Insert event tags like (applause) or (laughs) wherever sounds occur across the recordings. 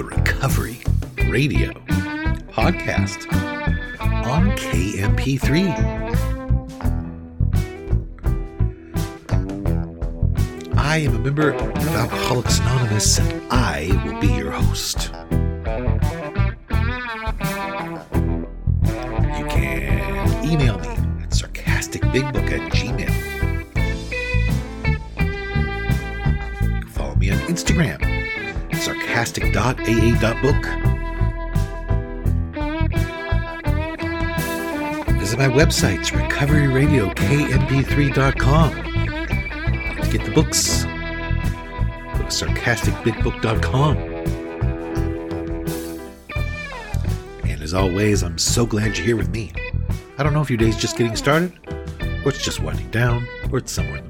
the Recovery Radio podcast on KMP3. I am a member of Alcoholics Anonymous and I will be your host. You can email me at sarcasticbigbook at gmail. Follow me on Instagram, sarcastic.aa.book. Visit my websites, recoveryradiokmp3.com. To get the books, go to sarcasticbigbook.com. And as always, I'm so glad you're here with me. I don't know if your day's just getting started, or it's just winding down, or it's somewhere in the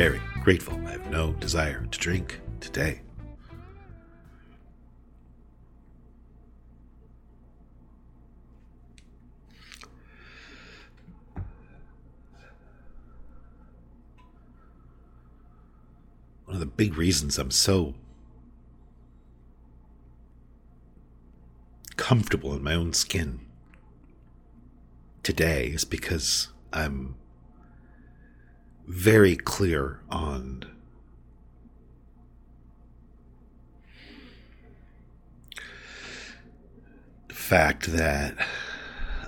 Very grateful. I have no desire to drink today. one of the big reasons I'm so comfortable in my own skin today is because I'm very clear on the fact that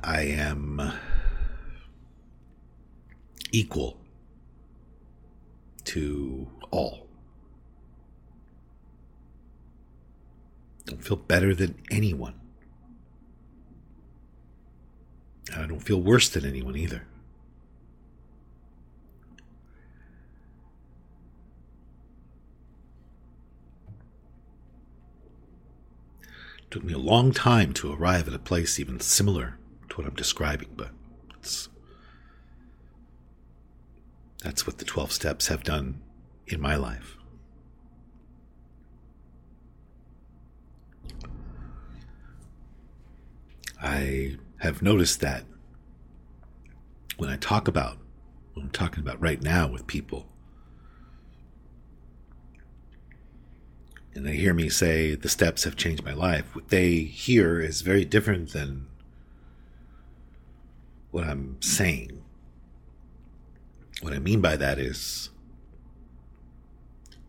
I am equal to all. don't feel better than anyone. I don't feel worse than anyone either. Took me a long time to arrive at a place even similar to what I'm describing, but it's that's what the 12 steps have done in my life. I have noticed that when I talk about what I'm talking about right now with people, and they hear me say the steps have changed my life, what they hear is very different than what I'm saying. What I mean by that is,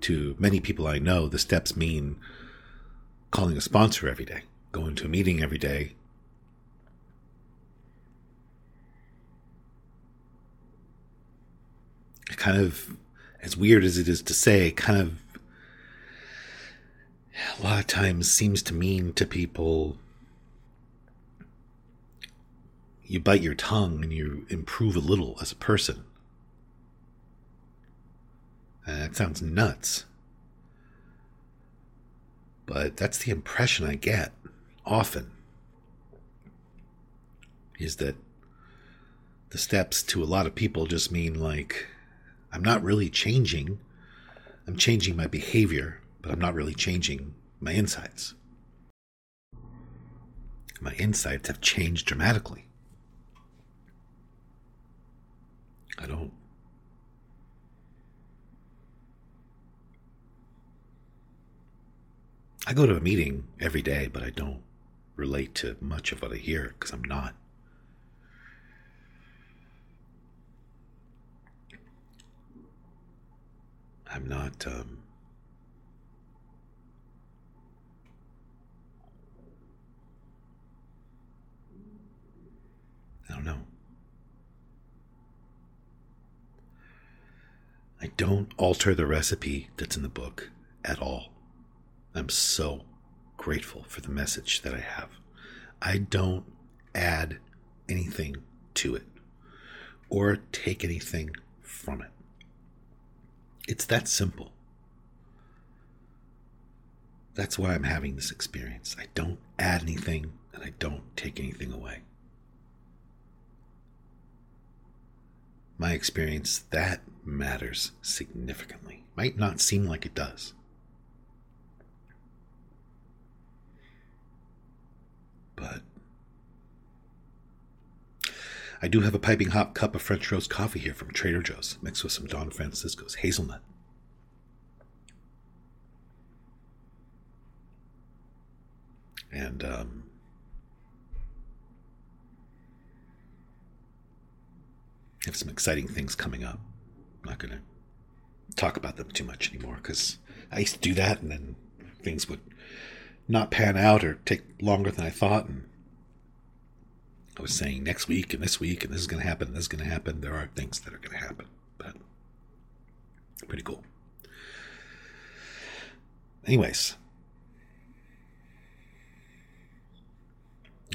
to many people I know, the steps mean calling a sponsor every day, going to a meeting every day, kind of, as weird as it is to say, kind of a lot of times seems to mean to people you bite your tongue and you improve a little as a person. And that sounds nuts. But that's the impression I get often is that the steps to a lot of people just mean like I'm not really changing. I'm changing my behavior, but I'm not really changing my insights. My insights have changed dramatically. I don't. I go to a meeting every day, but I don't relate to much of what I hear because I'm not. I'm not. Um, I don't know. I don't alter the recipe that's in the book at all. I'm so grateful for the message that I have. I don't add anything to it or take anything from it. It's that simple. That's why I'm having this experience. I don't add anything and I don't take anything away. My experience, that matters significantly. Might not seem like it does. But I do have a piping hot cup of French roast coffee here from Trader Joe's, mixed with some Don Francisco's hazelnut. And um, Have some exciting things coming up. I'm not going to talk about them too much anymore because I used to do that and then things would not pan out or take longer than I thought. And I was saying next week and this week and this is going to happen and this is going to happen. There are things that are going to happen, but pretty cool. Anyways,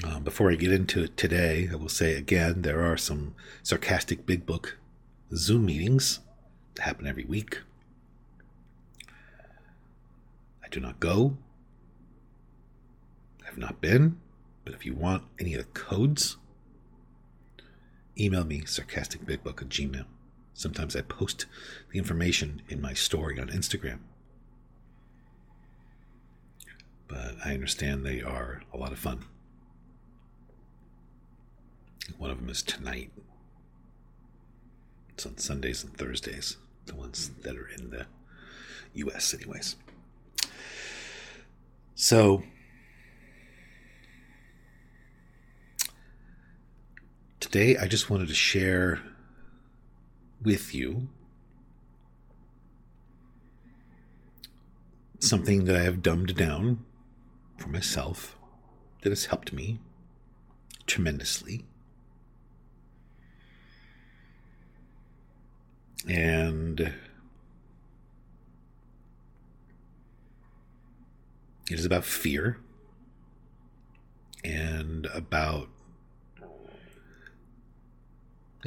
um, before I get into it today, I will say again there are some sarcastic big book Zoom meetings that happen every week. I do not go. I have not been. But if you want any of the codes, email me sarcasticbigbook at gmail. Sometimes I post the information in my story on Instagram. But I understand they are a lot of fun. One of them is tonight. It's on Sundays and Thursdays, the ones that are in the US, anyways. So, today I just wanted to share with you something that I have dumbed down for myself that has helped me tremendously. And it is about fear and about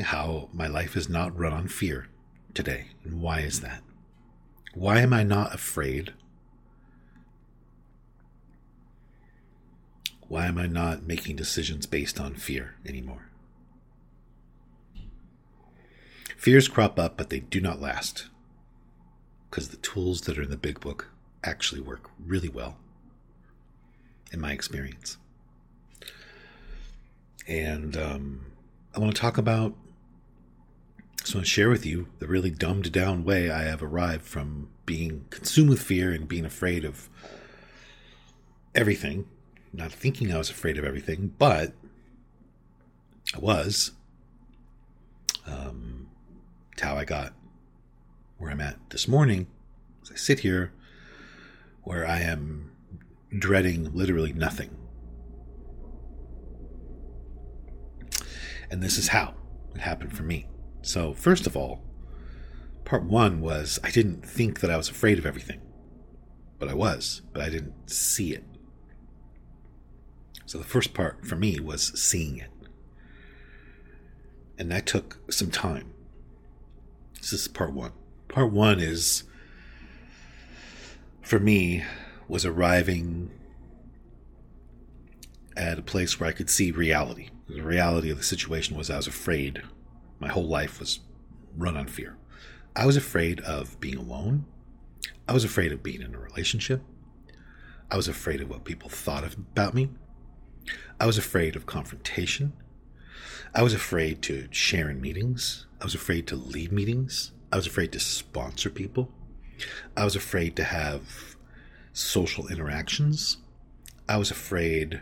how my life is not run on fear today. And why is that? Why am I not afraid? Why am I not making decisions based on fear anymore? Fears crop up, but they do not last. Because the tools that are in the big book actually work really well, in my experience. And um, I want to talk about, I want to share with you the really dumbed down way I have arrived from being consumed with fear and being afraid of everything, not thinking I was afraid of everything, but I was. Um, how I got where I'm at this morning. As I sit here, where I am dreading literally nothing. And this is how it happened for me. So, first of all, part one was I didn't think that I was afraid of everything, but I was, but I didn't see it. So, the first part for me was seeing it. And that took some time. This is part one. Part one is, for me, was arriving at a place where I could see reality. The reality of the situation was I was afraid. My whole life was run on fear. I was afraid of being alone. I was afraid of being in a relationship. I was afraid of what people thought of, about me. I was afraid of confrontation. I was afraid to share in meetings. I was afraid to lead meetings. I was afraid to sponsor people. I was afraid to have social interactions. I was afraid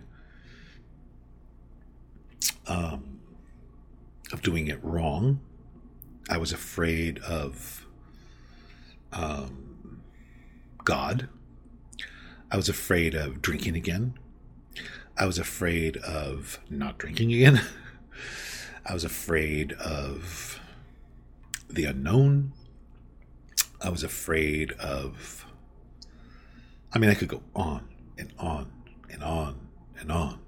um, of doing it wrong. I was afraid of um, God. I was afraid of drinking again. I was afraid of not drinking again. (laughs) I was afraid of the unknown. I was afraid of. I mean, I could go on and on and on and on.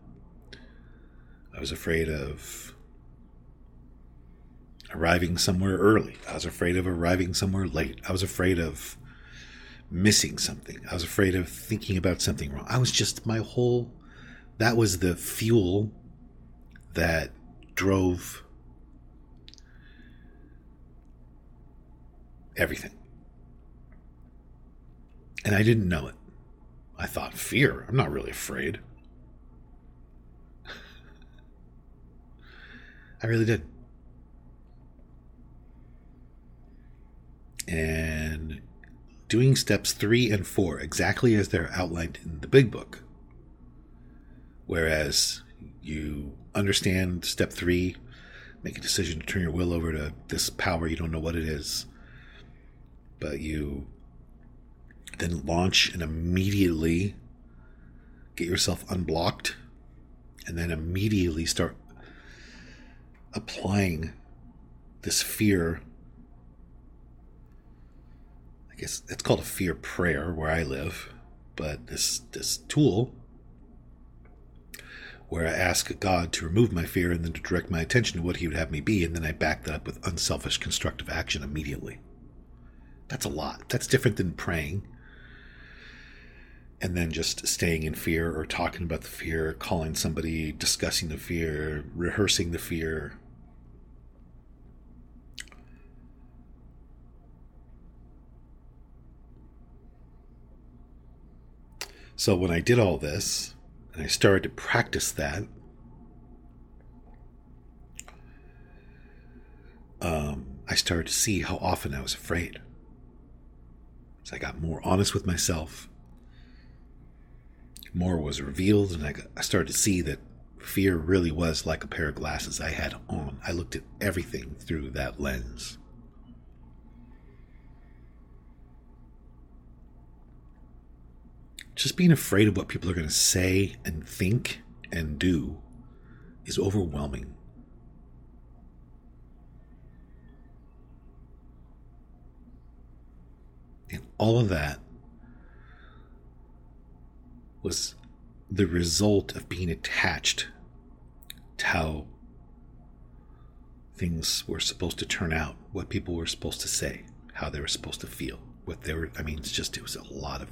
I was afraid of arriving somewhere early. I was afraid of arriving somewhere late. I was afraid of missing something. I was afraid of thinking about something wrong. I was just my whole that was the fuel that drove everything. And I didn't know it. I thought, fear? I'm not really afraid. (laughs) I really did. And doing steps three and four exactly as they're outlined in the big book. Whereas you understand step three, make a decision to turn your will over to this power, you don't know what it is, but you then launch and immediately get yourself unblocked and then immediately start applying this fear i guess it's called a fear prayer where i live but this this tool where i ask god to remove my fear and then to direct my attention to what he would have me be and then i back that up with unselfish constructive action immediately that's a lot that's different than praying and then just staying in fear or talking about the fear, calling somebody, discussing the fear, rehearsing the fear. So when I did all this and I started to practice that, um, I started to see how often I was afraid. So I got more honest with myself more was revealed, and I, I started to see that fear really was like a pair of glasses I had on. I looked at everything through that lens. Just being afraid of what people are going to say and think and do is overwhelming. And all of that was the result of being attached to how things were supposed to turn out, what people were supposed to say, how they were supposed to feel, what they were. I mean, it's just, it was a lot of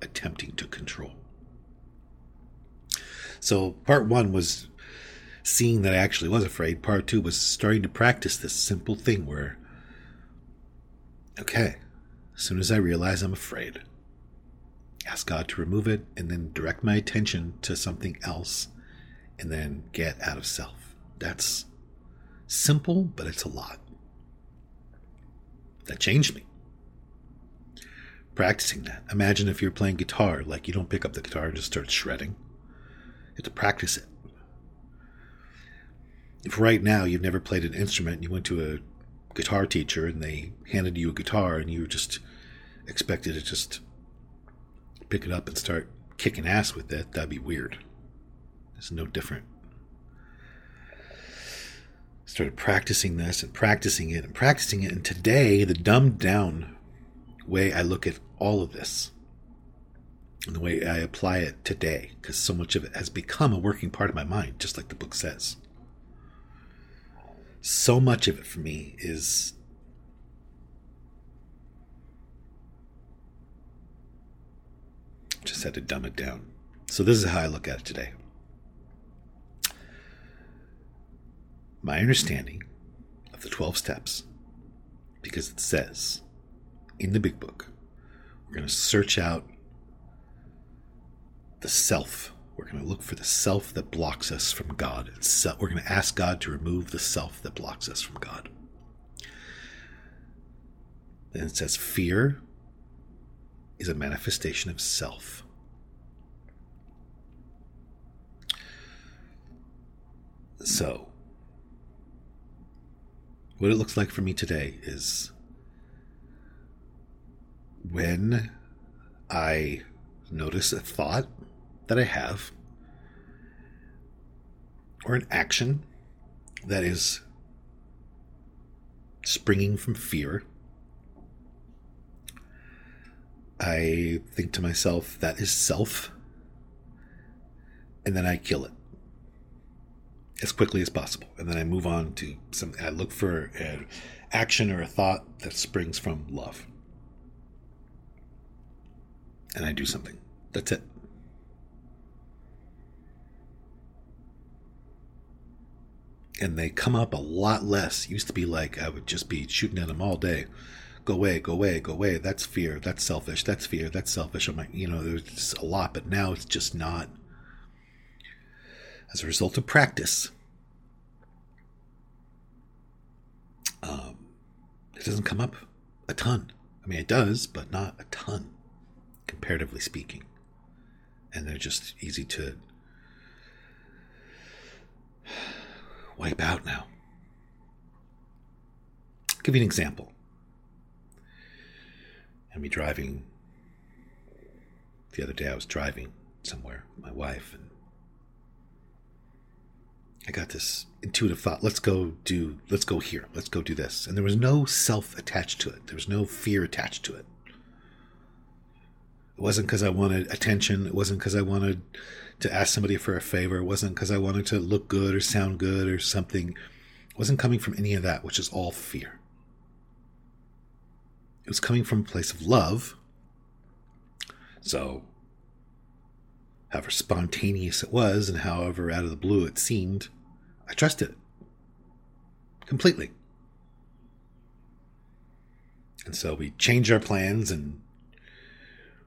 attempting to control. So, part one was seeing that I actually was afraid. Part two was starting to practice this simple thing where, okay, as soon as I realize I'm afraid, ask God to remove it, and then direct my attention to something else, and then get out of self. That's simple, but it's a lot. That changed me. Practicing that. Imagine if you're playing guitar, like you don't pick up the guitar and just start shredding. You have to practice it. If right now you've never played an instrument and you went to a guitar teacher and they handed you a guitar and you just expected to just pick it up and start kicking ass with it, that'd be weird. It's no different. Started practicing this and practicing it and practicing it. And today, the dumbed down way I look at all of this and the way I apply it today, because so much of it has become a working part of my mind, just like the book says. So much of it for me is Just had to dumb it down. So this is how I look at it today. My understanding of the 12 steps, because it says in the big book, we're going to search out the self. We're going to look for the self that blocks us from God. We're going to ask God to remove the self that blocks us from God. Then it says fear is a manifestation of self. So, what it looks like for me today is when I notice a thought that I have or an action that is springing from fear I think to myself, that is self. And then I kill it. as quickly as possible. And then I move on to some, I look for an action or a thought that springs from love. And I do something. That's it. And they come up a lot less. Used to be like I would just be shooting at them all day. Go away, go away, go away. That's fear. That's selfish. That's fear. That's selfish. I'm like, you know, there's a lot, but now it's just not as a result of practice. Um, it doesn't come up a ton. I mean, it does, but not a ton, comparatively speaking. And they're just easy to wipe out now. I'll give you an example. I'm be driving. The other day, I was driving somewhere with my wife, and I got this intuitive thought let's go do, let's go here, let's go do this. And there was no self attached to it, there was no fear attached to it. It wasn't because I wanted attention, it wasn't because I wanted to ask somebody for a favor, it wasn't because I wanted to look good or sound good or something. It wasn't coming from any of that, which is all fear. It was coming from a place of love. So, however spontaneous it was and however out of the blue it seemed, I trusted it completely. And so we changed our plans and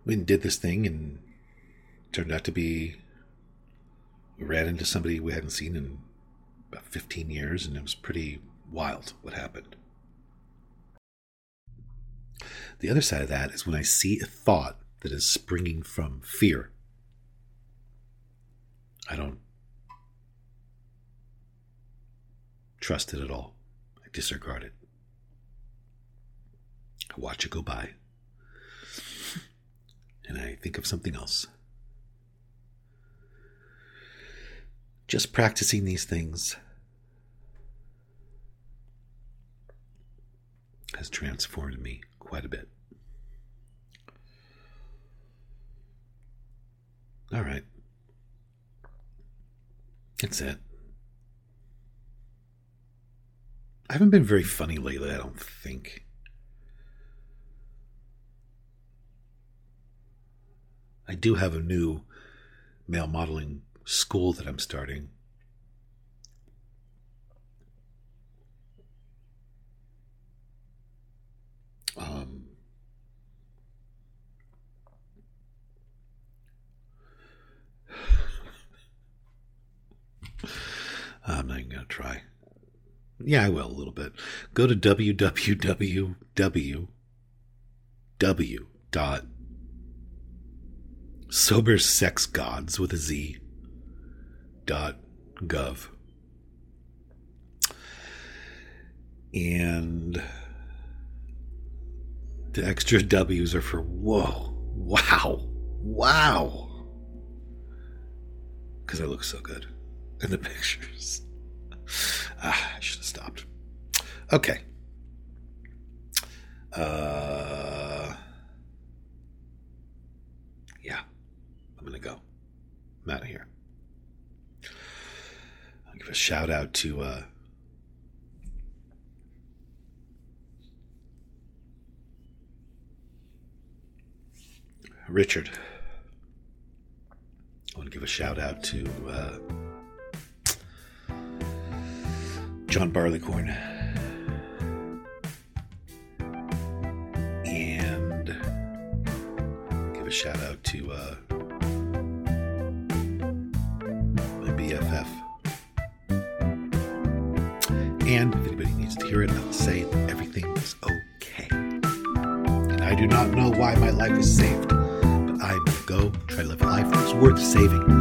we did this thing and turned out to be we ran into somebody we hadn't seen in about 15 years and it was pretty wild what happened. The other side of that is when I see a thought that is springing from fear. I don't trust it at all. I disregard it. I watch it go by. And I think of something else. Just practicing these things has transformed me quite a bit. All right. That's it. I haven't been very funny lately, I don't think. I do have a new male modeling school that I'm starting. Um, I'm not even going to try. Yeah, I will a little bit. Go to www dot sober sex gods with a Z dot gov. And the extra W's are for whoa, wow, wow. Because I look so good in the (laughs) pictures. Ah, I should have stopped. Okay. Uh, yeah, I'm going to go. I'm out of here. I'll give a shout out to uh, Richard. I want to give a shout out to uh, John Barleycorn. And give a shout out to uh, my BFF. And if anybody needs to hear it, I'll say is okay. And I do not know why my life is saved, go try to live a life that's worth saving.